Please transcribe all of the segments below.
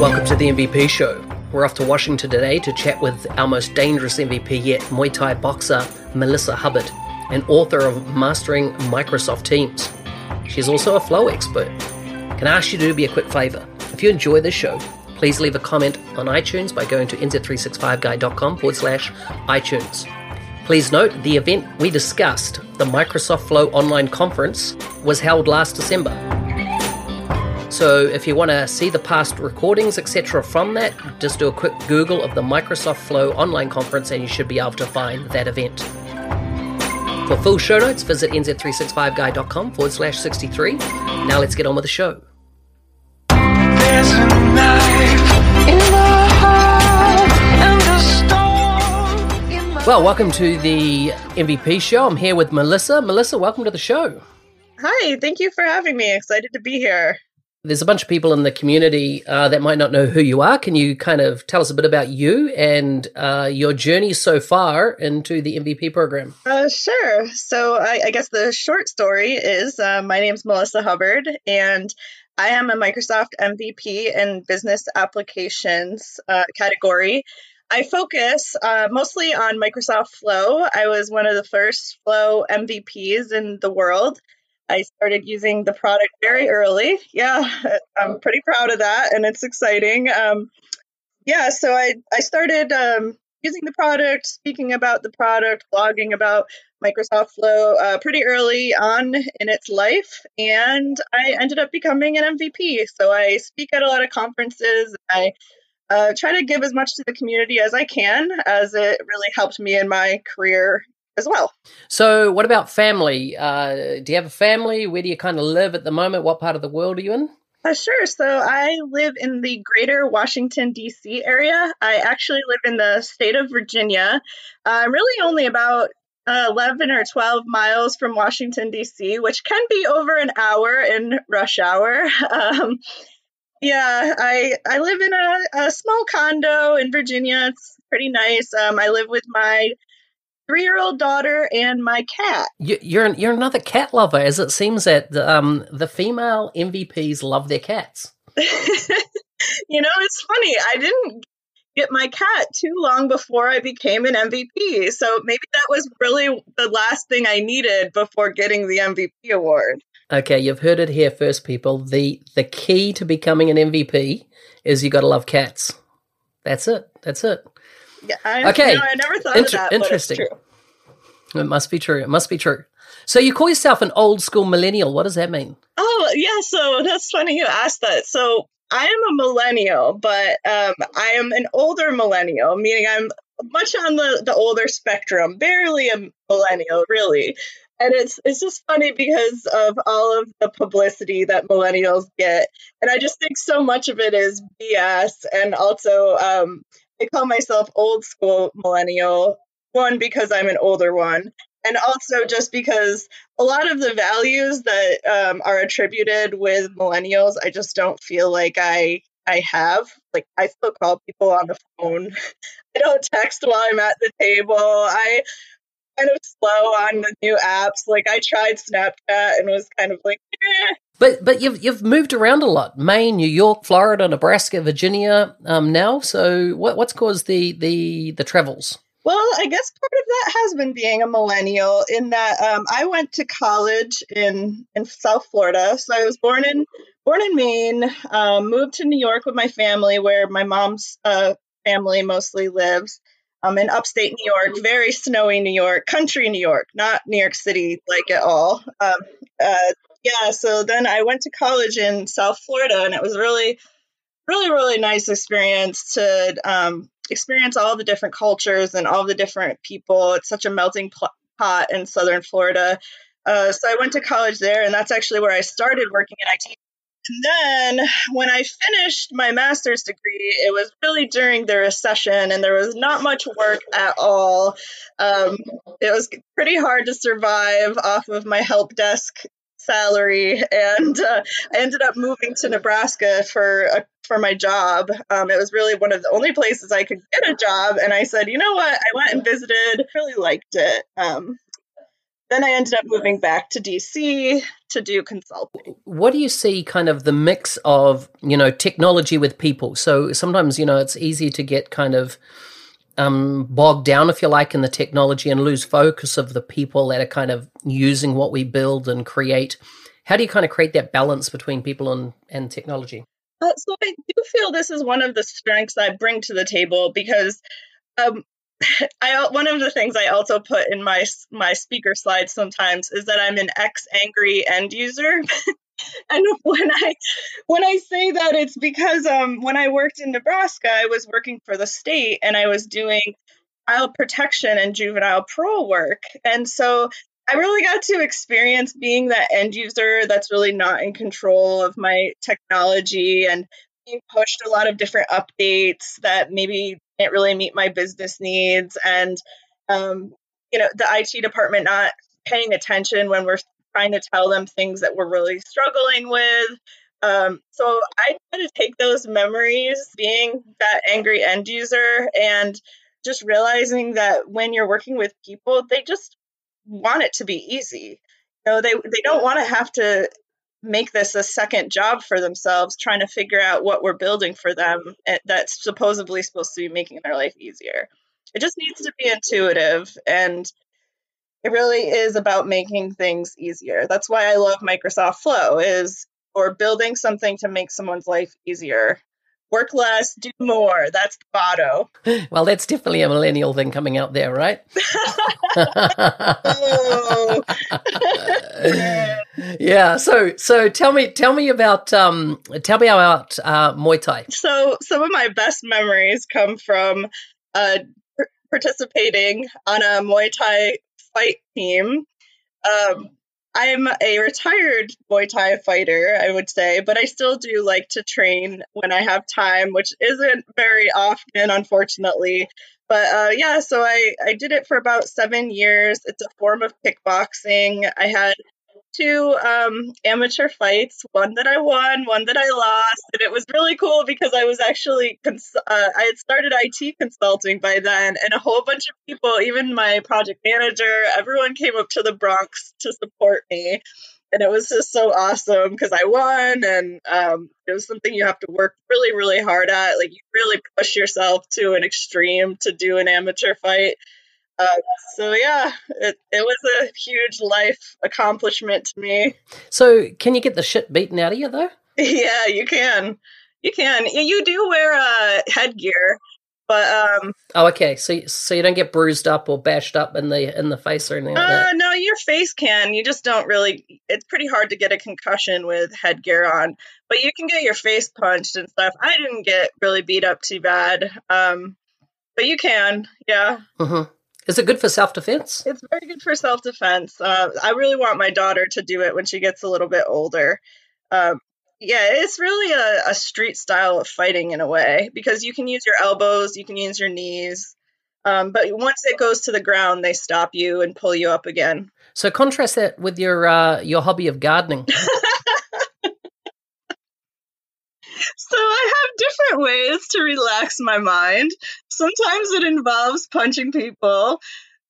Welcome to the MVP show. We're off to Washington today to chat with our most dangerous MVP yet, Muay Thai boxer Melissa Hubbard, and author of Mastering Microsoft Teams. She's also a flow expert. Can I ask you to do me a quick favor? If you enjoy this show, please leave a comment on iTunes by going to nz365guy.com forward slash iTunes. Please note the event we discussed, the Microsoft Flow online conference, was held last December. So if you want to see the past recordings, etc., from that, just do a quick Google of the Microsoft Flow online conference and you should be able to find that event. For full show notes, visit nz365guy.com forward slash 63. Now let's get on with the show. Well, welcome to the MVP show. I'm here with Melissa. Melissa, welcome to the show. Hi, thank you for having me. Excited to be here. There's a bunch of people in the community uh, that might not know who you are. Can you kind of tell us a bit about you and uh, your journey so far into the MVP program? Uh, sure. So, I, I, guess the short story is uh, my name's Melissa Hubbard, and I am a Microsoft MVP in business applications uh, category. I focus uh, mostly on Microsoft Flow. I was one of the first Flow MVPs in the world. I started using the product very early. Yeah, I'm pretty proud of that, and it's exciting. Um, yeah, so I I started um, using the product, speaking about the product, blogging about Microsoft Flow uh, pretty early on in its life, and I ended up becoming an MVP. So I speak at a lot of conferences. I uh, try to give as much to the community as I can, as it really helped me in my career as well. So, what about family? Uh, do you have a family? Where do you kind of live at the moment? What part of the world are you in? Uh, sure. So, I live in the greater Washington, D.C. area. I actually live in the state of Virginia. I'm really only about uh, 11 or 12 miles from Washington, D.C., which can be over an hour in rush hour. Um, yeah, I I live in a, a small condo in Virginia. It's pretty nice. Um, I live with my three year old daughter and my cat. You're you're another cat lover, as it seems that the, um, the female MVPs love their cats. you know, it's funny. I didn't get my cat too long before I became an MVP, so maybe that was really the last thing I needed before getting the MVP award. Okay, you've heard it here first, people. the The key to becoming an MVP is you got to love cats. That's it. That's it. Yeah, I, okay. You know, I never thought Inter- of that. Interesting. It must be true. It must be true. So you call yourself an old school millennial. What does that mean? Oh, yeah. So that's funny you asked that. So I am a millennial, but um, I am an older millennial, meaning I'm much on the, the older spectrum, barely a millennial, really. And it's it's just funny because of all of the publicity that millennials get, and I just think so much of it is BS. And also, um, I call myself old school millennial one, because I'm an older one, and also just because a lot of the values that um, are attributed with millennials, I just don't feel like I I have. Like I still call people on the phone. I don't text while I'm at the table. I kind of slow on the new apps. Like I tried Snapchat and was kind of like, eh. But but you've you've moved around a lot: Maine, New York, Florida, Nebraska, Virginia. Um, now, so what what's caused the the the travels? Well, I guess part of that has been being a millennial in that um, I went to college in in South Florida. So I was born in born in Maine, um, moved to New York with my family, where my mom's uh, family mostly lives. Um, in upstate New York, very snowy New York, country New York, not New York City like at all. Um, uh, yeah, so then I went to college in South Florida, and it was really, really, really nice experience to um, experience all the different cultures and all the different people. It's such a melting pot in Southern Florida. Uh, so I went to college there, and that's actually where I started working in IT. And then when I finished my master's degree, it was really during the recession and there was not much work at all. Um, it was pretty hard to survive off of my help desk salary and uh, I ended up moving to Nebraska for a, for my job. Um, it was really one of the only places I could get a job and I said, "You know what? I went and visited, really liked it." Um, then I ended up moving back to DC to do consulting. What do you see kind of the mix of, you know, technology with people? So sometimes, you know, it's easy to get kind of um, bogged down, if you like, in the technology and lose focus of the people that are kind of using what we build and create. How do you kind of create that balance between people and, and technology? Uh, so I do feel this is one of the strengths I bring to the table because um, I one of the things I also put in my my speaker slides sometimes is that I'm an ex angry end user. and when I when I say that it's because um when I worked in Nebraska, I was working for the state and I was doing child protection and juvenile parole work. And so I really got to experience being that end user that's really not in control of my technology and being pushed a lot of different updates that maybe can't really meet my business needs and um, you know the it department not paying attention when we're trying to tell them things that we're really struggling with. Um, so i try to take those memories being that angry end user and just realizing that when you're working with people they just want it to be easy. You know they, they don't want to have to make this a second job for themselves trying to figure out what we're building for them eh, that's supposedly supposed to be making their life easier. It just needs to be intuitive and it really is about making things easier that's why i love microsoft flow is or building something to make someone's life easier work less, do more. That's the motto. Well, that's definitely a millennial thing coming out there, right? oh. yeah. So, so tell me, tell me about, um, tell me about uh, Muay Thai. So, some of my best memories come from uh, participating on a Muay Thai fight team. Um, I'm a retired Muay Thai fighter, I would say, but I still do like to train when I have time, which isn't very often, unfortunately. But uh, yeah, so I, I did it for about seven years. It's a form of kickboxing. I had two um, amateur fights, one that I won, one that I lost, and it was really cool because I was actually cons- uh, I had started IT consulting by then, and a whole bunch of people, even my project manager, everyone came up to the Bronx to support me. And it was just so awesome because I won, and um, it was something you have to work really, really hard at. Like you really push yourself to an extreme to do an amateur fight. Uh, so yeah, it, it was a huge life accomplishment to me. So can you get the shit beaten out of you though? Yeah, you can. You can. You do wear uh, headgear, but um. Oh, okay. So so you don't get bruised up or bashed up in the in the face or anything like uh, that. No, your face can. You just don't really. It's pretty hard to get a concussion with headgear on, but you can get your face punched and stuff. I didn't get really beat up too bad. Um, but you can. Yeah. Mm-hmm. Is it good for self defense? It's very good for self defense. Uh, I really want my daughter to do it when she gets a little bit older. Um, yeah, it's really a, a, street style of fighting in a way because you can use your elbows, you can use your knees. Um, but once it goes to the ground, they stop you and pull you up again. So contrast that with your uh, your hobby of gardening. So I have different ways to relax my mind. Sometimes it involves punching people.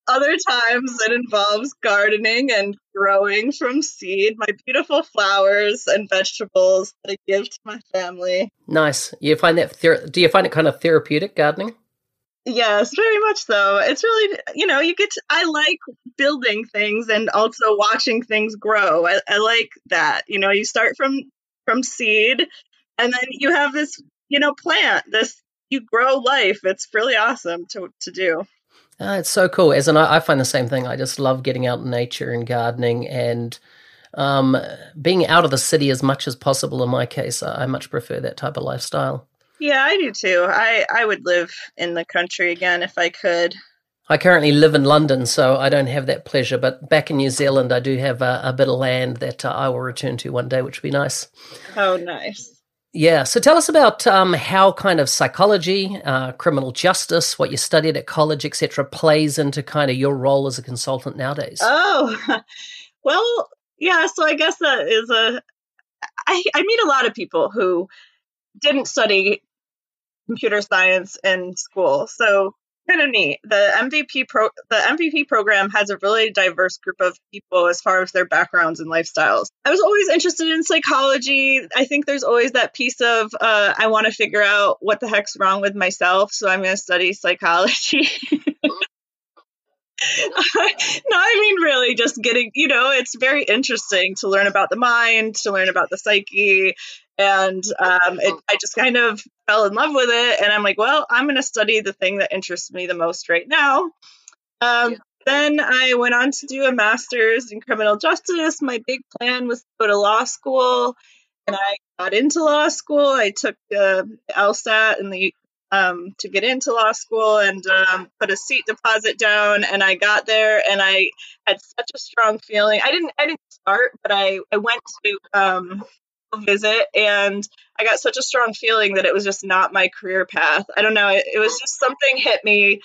Other times it involves gardening and growing from seed my beautiful flowers and vegetables that I give to my family. Nice. You find that ther- do you find it kind of therapeutic gardening? Yes, very much so. It's really, you know, you get to, I like building things and also watching things grow. I, I like that. You know, you start from from seed and then you have this you know plant this you grow life it's really awesome to, to do uh, it's so cool as an I, I find the same thing i just love getting out in nature and gardening and um, being out of the city as much as possible in my case i much prefer that type of lifestyle yeah i do too i i would live in the country again if i could I currently live in London, so I don't have that pleasure. But back in New Zealand, I do have a, a bit of land that uh, I will return to one day, which would be nice. Oh, nice. Yeah. So tell us about um, how kind of psychology, uh, criminal justice, what you studied at college, etc., plays into kind of your role as a consultant nowadays. Oh, well, yeah. So I guess that is a. I, I meet a lot of people who didn't study computer science in school, so kind of neat. The MVP pro the MVP program has a really diverse group of people as far as their backgrounds and lifestyles. I was always interested in psychology. I think there's always that piece of uh, I want to figure out what the heck's wrong with myself, so I'm going to study psychology. no, I mean, really, just getting, you know, it's very interesting to learn about the mind, to learn about the psyche, and um, it, I just kind of fell in love with it. And I'm like, well, I'm going to study the thing that interests me the most right now. Um, yeah. Then I went on to do a master's in criminal justice. My big plan was to go to law school, and I got into law school. I took the LSAT and the um, to get into law school and um, put a seat deposit down. And I got there, and I had such a strong feeling. I didn't I didn't start, but I I went to um, visit and I got such a strong feeling that it was just not my career path. I don't know. It, it was just something hit me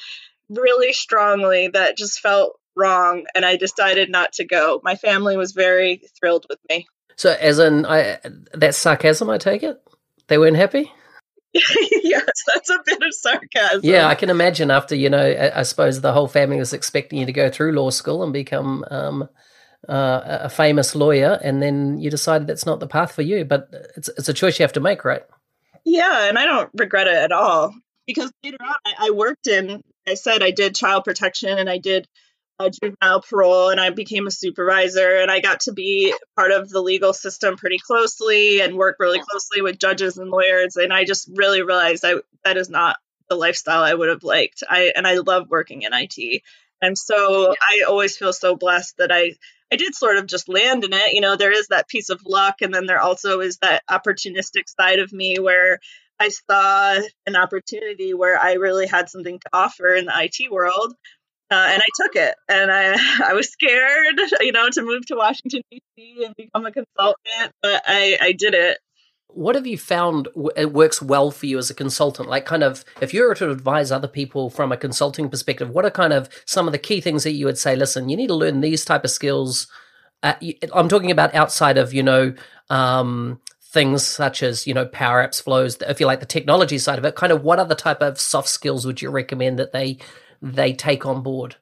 really strongly that just felt wrong and I decided not to go. My family was very thrilled with me. So as in I that's sarcasm I take it? They weren't happy? yes, that's a bit of sarcasm. Yeah, I can imagine after, you know, I, I, suppose the whole family was expecting you to go through law school and become um, uh, a famous lawyer, and then you decided that's not the path for you. But it's it's a choice you have to make, right? Yeah, and I don't regret it at all because later on I, I worked in. I said I did child protection and I did uh, juvenile parole, and I became a supervisor, and I got to be part of the legal system pretty closely and work really closely with judges and lawyers. And I just really realized I that is not the lifestyle I would have liked. I and I love working in IT. And so I always feel so blessed that I I did sort of just land in it. You know, there is that piece of luck, and then there also is that opportunistic side of me where I saw an opportunity where I really had something to offer in the IT world. Uh, and I took it, and I I was scared, you know, to move to Washington D.C. and become a consultant, but I I did it, what have you found it works well for you as a consultant? Like, kind of, if you were to advise other people from a consulting perspective, what are kind of some of the key things that you would say? Listen, you need to learn these type of skills. Uh, I'm talking about outside of you know um, things such as you know power apps flows. If you like the technology side of it, kind of what other type of soft skills would you recommend that they they take on board?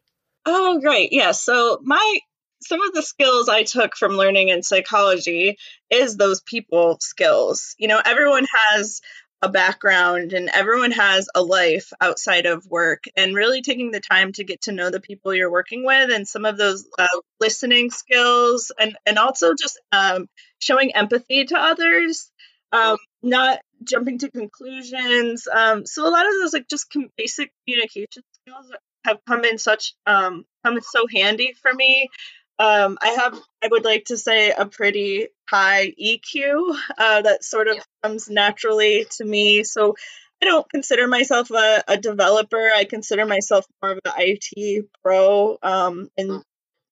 Oh, great. Yeah. So my some of the skills I took from learning in psychology is those people skills. You know, everyone has a background and everyone has a life outside of work and really taking the time to get to know the people you're working with and some of those uh, listening skills and and also just um, showing empathy to others um, not jumping to conclusions um, so a lot of those like just com- basic communication skills have come in such um, come in so handy for me um, I have, I would like to say, a pretty high EQ uh, that sort of yeah. comes naturally to me. So I don't consider myself a, a developer. I consider myself more of an IT pro um, and mm.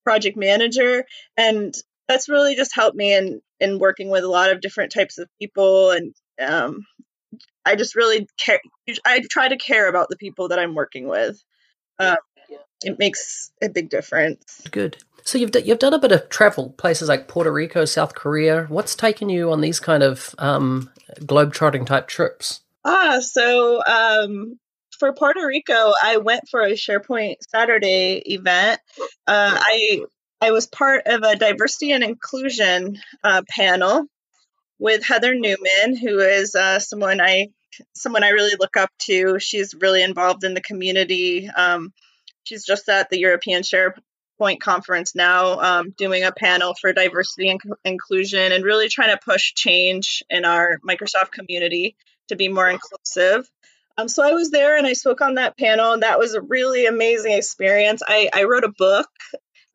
project manager, and that's really just helped me in in working with a lot of different types of people and um, I just really care. I try to care about the people that I'm working with. Um, it makes a big difference. Good. So you've d- you've done a bit of travel, places like Puerto Rico, South Korea. What's taken you on these kind of um, globe-trotting type trips? Ah, so um, for Puerto Rico, I went for a SharePoint Saturday event. Uh, I I was part of a diversity and inclusion uh, panel with Heather Newman, who is uh, someone I someone I really look up to. She's really involved in the community. Um, she's just at the European Share Point conference now, um, doing a panel for diversity and inclusion and really trying to push change in our Microsoft community to be more inclusive. Um, so I was there and I spoke on that panel, and that was a really amazing experience. I, I wrote a book,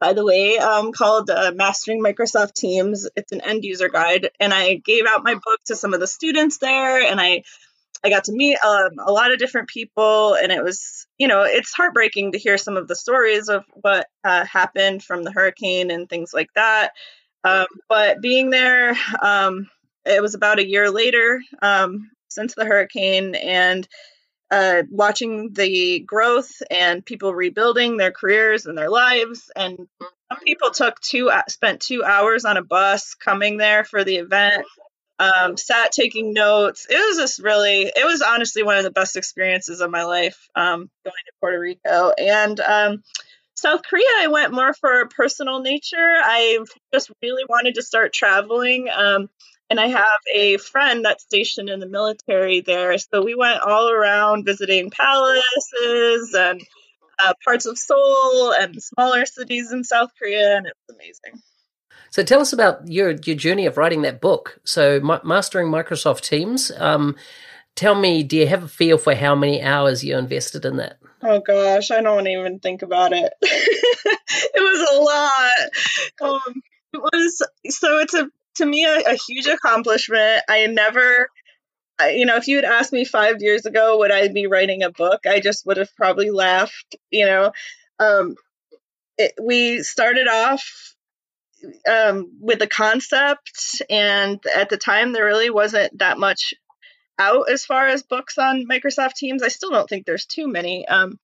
by the way, um, called uh, Mastering Microsoft Teams. It's an end user guide, and I gave out my book to some of the students there, and I I got to meet um, a lot of different people, and it was, you know, it's heartbreaking to hear some of the stories of what uh, happened from the hurricane and things like that. Um, but being there, um, it was about a year later um, since the hurricane, and uh, watching the growth and people rebuilding their careers and their lives. And some people took two, uh, spent two hours on a bus coming there for the event um, sat taking notes. It was just really, it was honestly one of the best experiences of my life um, going to Puerto Rico. And um, South Korea, I went more for personal nature. I just really wanted to start traveling. Um, and I have a friend that's stationed in the military there. So we went all around visiting palaces and uh, parts of Seoul and smaller cities in South Korea, and it was amazing. So tell us about your your journey of writing that book. So mastering Microsoft Teams. Um, tell me, do you have a feel for how many hours you invested in that? Oh gosh, I don't even think about it. it was a lot. Um, it was so it's a to me a, a huge accomplishment. I never you know, if you had asked me five years ago, would I be writing a book? I just would have probably laughed. You know, um, it, we started off um, with the concept, and at the time there really wasn't that much out as far as books on Microsoft Teams. I still don't think there's too many. Um,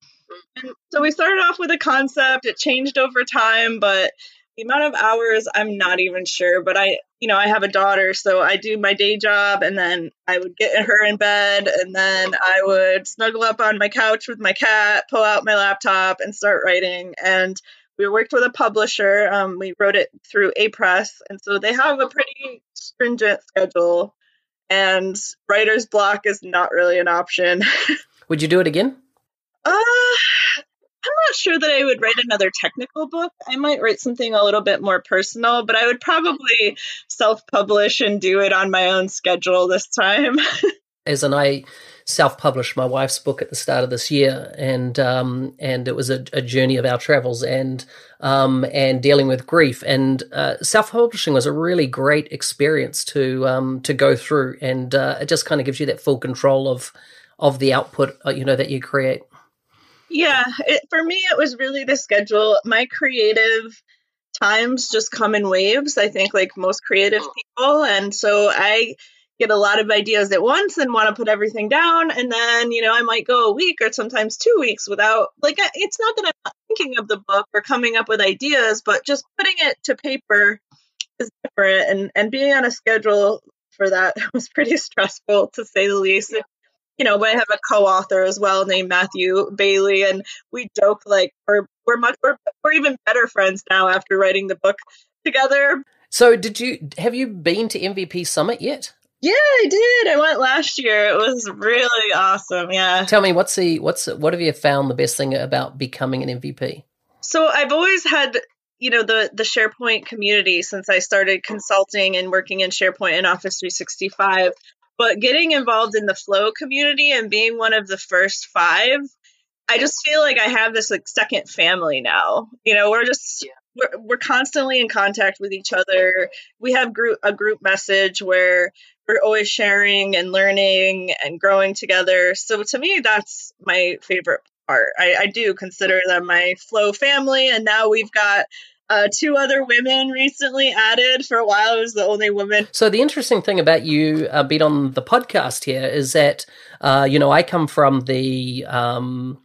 so we started off with a concept. It changed over time, but the amount of hours I'm not even sure. But I, you know, I have a daughter, so I do my day job, and then I would get her in bed, and then I would snuggle up on my couch with my cat, pull out my laptop, and start writing. And we worked with a publisher. Um, we wrote it through Apress, and so they have a pretty stringent schedule. And writer's block is not really an option. would you do it again? Uh, I'm not sure that I would write another technical book. I might write something a little bit more personal, but I would probably self-publish and do it on my own schedule this time. As an I self-published my wife's book at the start of this year, and um, and it was a, a, journey of our travels and um, and dealing with grief. And uh, self-publishing was a really great experience to um, to go through, and uh, it just kind of gives you that full control of of the output, uh, you know, that you create. Yeah, it, for me, it was really the schedule. My creative times just come in waves. I think, like most creative people, and so I get a lot of ideas at once and want to put everything down and then you know i might go a week or sometimes two weeks without like it's not that i'm not thinking of the book or coming up with ideas but just putting it to paper is different and and being on a schedule for that was pretty stressful to say the least you know, but I have a co-author as well named Matthew Bailey, and we joke like we're we're much we're, we're even better friends now after writing the book together. So, did you have you been to MVP Summit yet? Yeah, I did. I went last year. It was really awesome. Yeah. Tell me what's the what's what have you found the best thing about becoming an MVP? So I've always had you know the the SharePoint community since I started consulting and working in SharePoint and Office 365. But getting involved in the Flow community and being one of the first five, I just feel like I have this like second family now. You know, we're just yeah. we're, we're constantly in contact with each other. We have group a group message where we're always sharing and learning and growing together. So to me, that's my favorite part. I, I do consider them my flow family, and now we've got uh, two other women recently added. For a while, I was the only woman. So the interesting thing about you uh, being on the podcast here is that uh, you know I come from the um,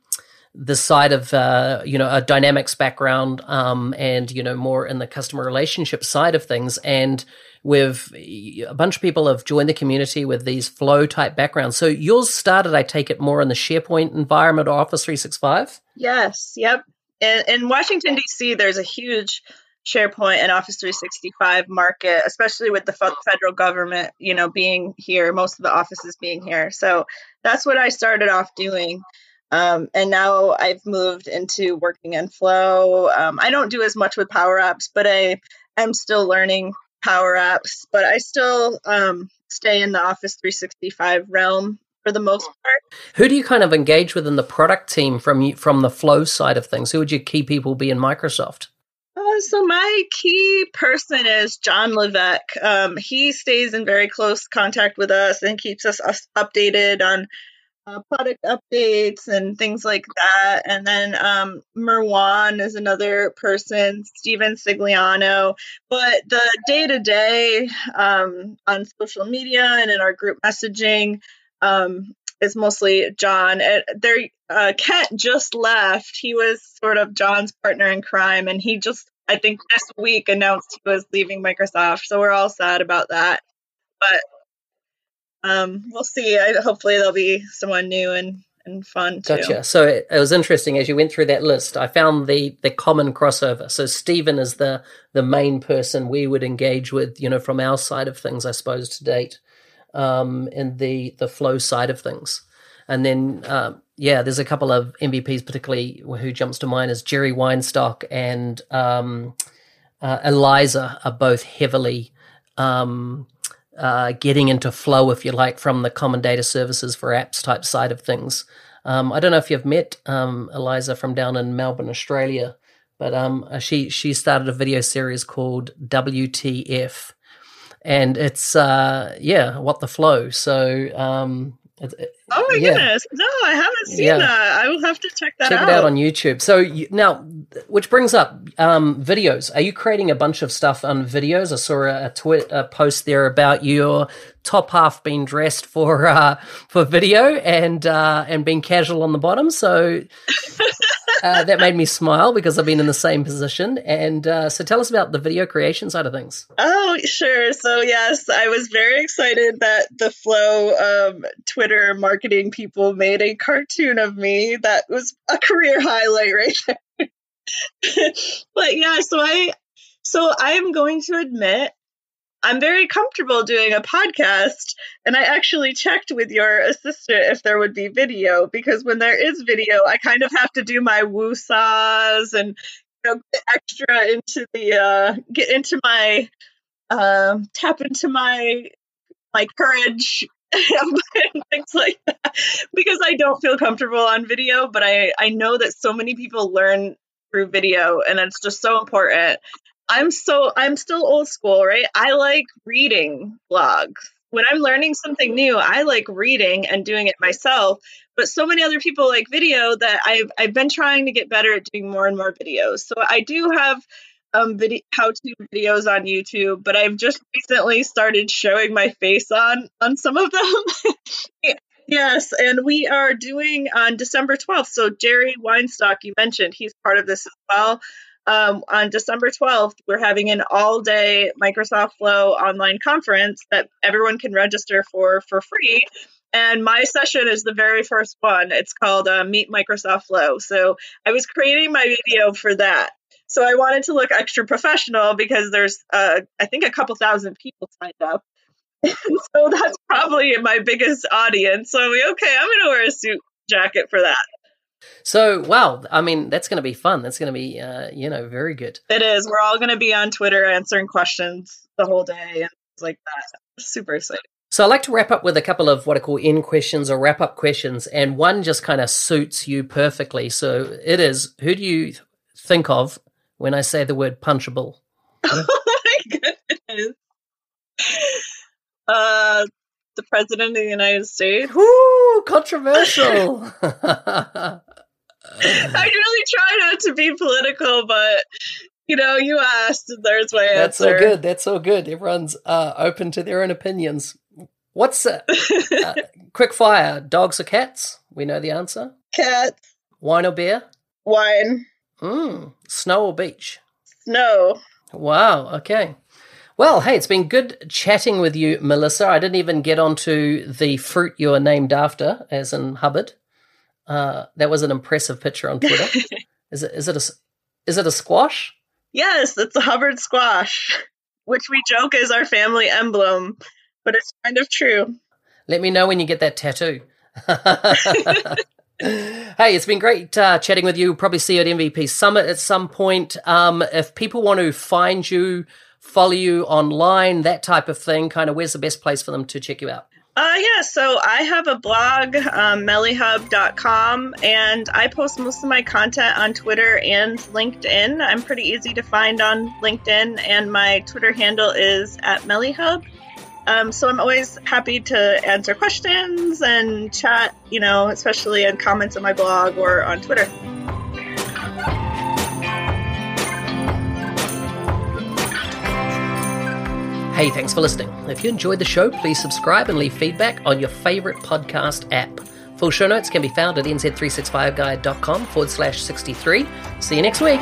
the side of uh, you know a dynamics background um, and you know more in the customer relationship side of things and with a bunch of people have joined the community with these flow type backgrounds. So yours started i take it more in the sharepoint environment or office 365 yes yep. In, in washington d.c there's a huge sharepoint and office 365 market especially with the federal government you know being here most of the offices being here. So that's what i started off doing. Um, and now I've moved into working in Flow. Um, I don't do as much with Power Apps, but I am still learning Power Apps. But I still um, stay in the Office 365 realm for the most part. Who do you kind of engage with in the product team from from the Flow side of things? Who would your key people be in Microsoft? Uh, so my key person is John Levesque. Um, he stays in very close contact with us and keeps us, us updated on uh, product updates and things like that. And then um, Merwan is another person, Stephen Siciliano. But the day to day on social media and in our group messaging um, is mostly John. there, uh, Kent just left. He was sort of John's partner in crime, and he just, I think, this week announced he was leaving Microsoft. So we're all sad about that. But um, we'll see. I, hopefully, there'll be someone new and and fun too. Gotcha. So it, it, was interesting as you went through that list. I found the the common crossover. So Stephen is the the main person we would engage with, you know, from our side of things, I suppose, to date, um, in the the flow side of things. And then, uh, yeah, there's a couple of MVPs, particularly who jumps to mind is Jerry Weinstock and um, uh, Elaiza are both heavily um, uh, getting into flow, if you like, from the common data services for apps type side of things. Um, I don't know if you've met um, Elaiza from down in Melbourne, Australia, but um, uh, she she started a video series called WTF, and it's uh, yeah, what the flow. So um, it, oh my yeah. goodness! No, I haven't seen yeah. that. I will have to check that check out. Check it out on YouTube. So you, now, which brings up um, videos. Are you creating a bunch of stuff on videos? I saw a, a, a post there about your top half being dressed for uh, for video and uh, and being casual on the bottom. So uh, that made me smile because I've been in the same position. And uh, so, tell us about the video creation side of things. Oh, sure. So, yes, I was very excited that the Flow Twitter marketing people made a cartoon of me. That was a career highlight right there. but yeah, so I so I am going to admit I'm very comfortable doing a podcast. And I actually checked with your assistant if there would be video because when there is video, I kind of have to do my woo saws and you know, get extra into the uh, get into my uh, tap into my my courage things like that because I don't feel comfortable on video, but I I know that so many people learn through video and it's just so important I'm so I'm still old school, right? I like reading blogs. When I'm learning something new, I like reading and doing it myself. But so many other people like video that I've I've been trying to get better at doing more and more videos. So I do have um video how-to videos on YouTube, but I've just recently started showing my face on on some of them. Yes, and we are doing on December 12th. So Jerry Weinstock, you mentioned, he's part of this as well um, on December 12th, we're having an all day Microsoft Flow online conference that everyone can register for for free. And my session is the very first one. It's called uh, Meet Microsoft Flow. So I was creating my video for that. So I wanted to look extra professional because there's, uh, I think, a couple thousand people signed up. So that's probably my biggest audience. So I'm like, okay, I'm going to wear a suit jacket for that. So, wow, I mean, that's going to be fun. That's going to be, uh, you know, very good. It is. We're all going to be on Twitter answering questions the whole day and things like that. Super exciting. So, I'd like to wrap up with a couple of what I call in questions or wrap up questions, and one just kind of suits you perfectly. So, it is who do you think of when I say the word punchable? oh my goodness. Uh, the president of the United States. Woo, controversial. I really try not to be political, but you know, you asked, there's my answer. That's so good. That's so good. Everyone's uh, open to their own opinions. What's uh, uh, quick fire? Dogs or cats? We know the answer. Cats. Wine or beer? Wine. Mm. Snow or beach? Snow. Wow. Okay. Well, hey, it's been good chatting with you, Melissa. I didn't even get onto the fruit you are named after, as in Hubbard. Uh, that was an impressive picture on Twitter. is it is it a is it a squash? Yes, it's a Hubbard squash, which we joke is our family emblem, but it's kind of true. Let me know when you get that tattoo. hey, it's been great uh, chatting with you. Probably see you at MVP Summit at some point. Um, if people want to find you, follow you online, that type of thing, kind of, where's the best place for them to check you out? Uh, yeah, so I have a blog, um, mellyhub.com, and I post most of my content on Twitter and LinkedIn. I'm pretty easy to find on LinkedIn, and my Twitter handle is at mellyhub. Um, so I'm always happy to answer questions and chat, you know, especially in comments on my blog or on Twitter. Hey, thanks for listening. If you enjoyed the show, please subscribe and leave feedback on your favorite podcast app. Full show notes can be found at nz365guy.com forward slash 63. See you next week.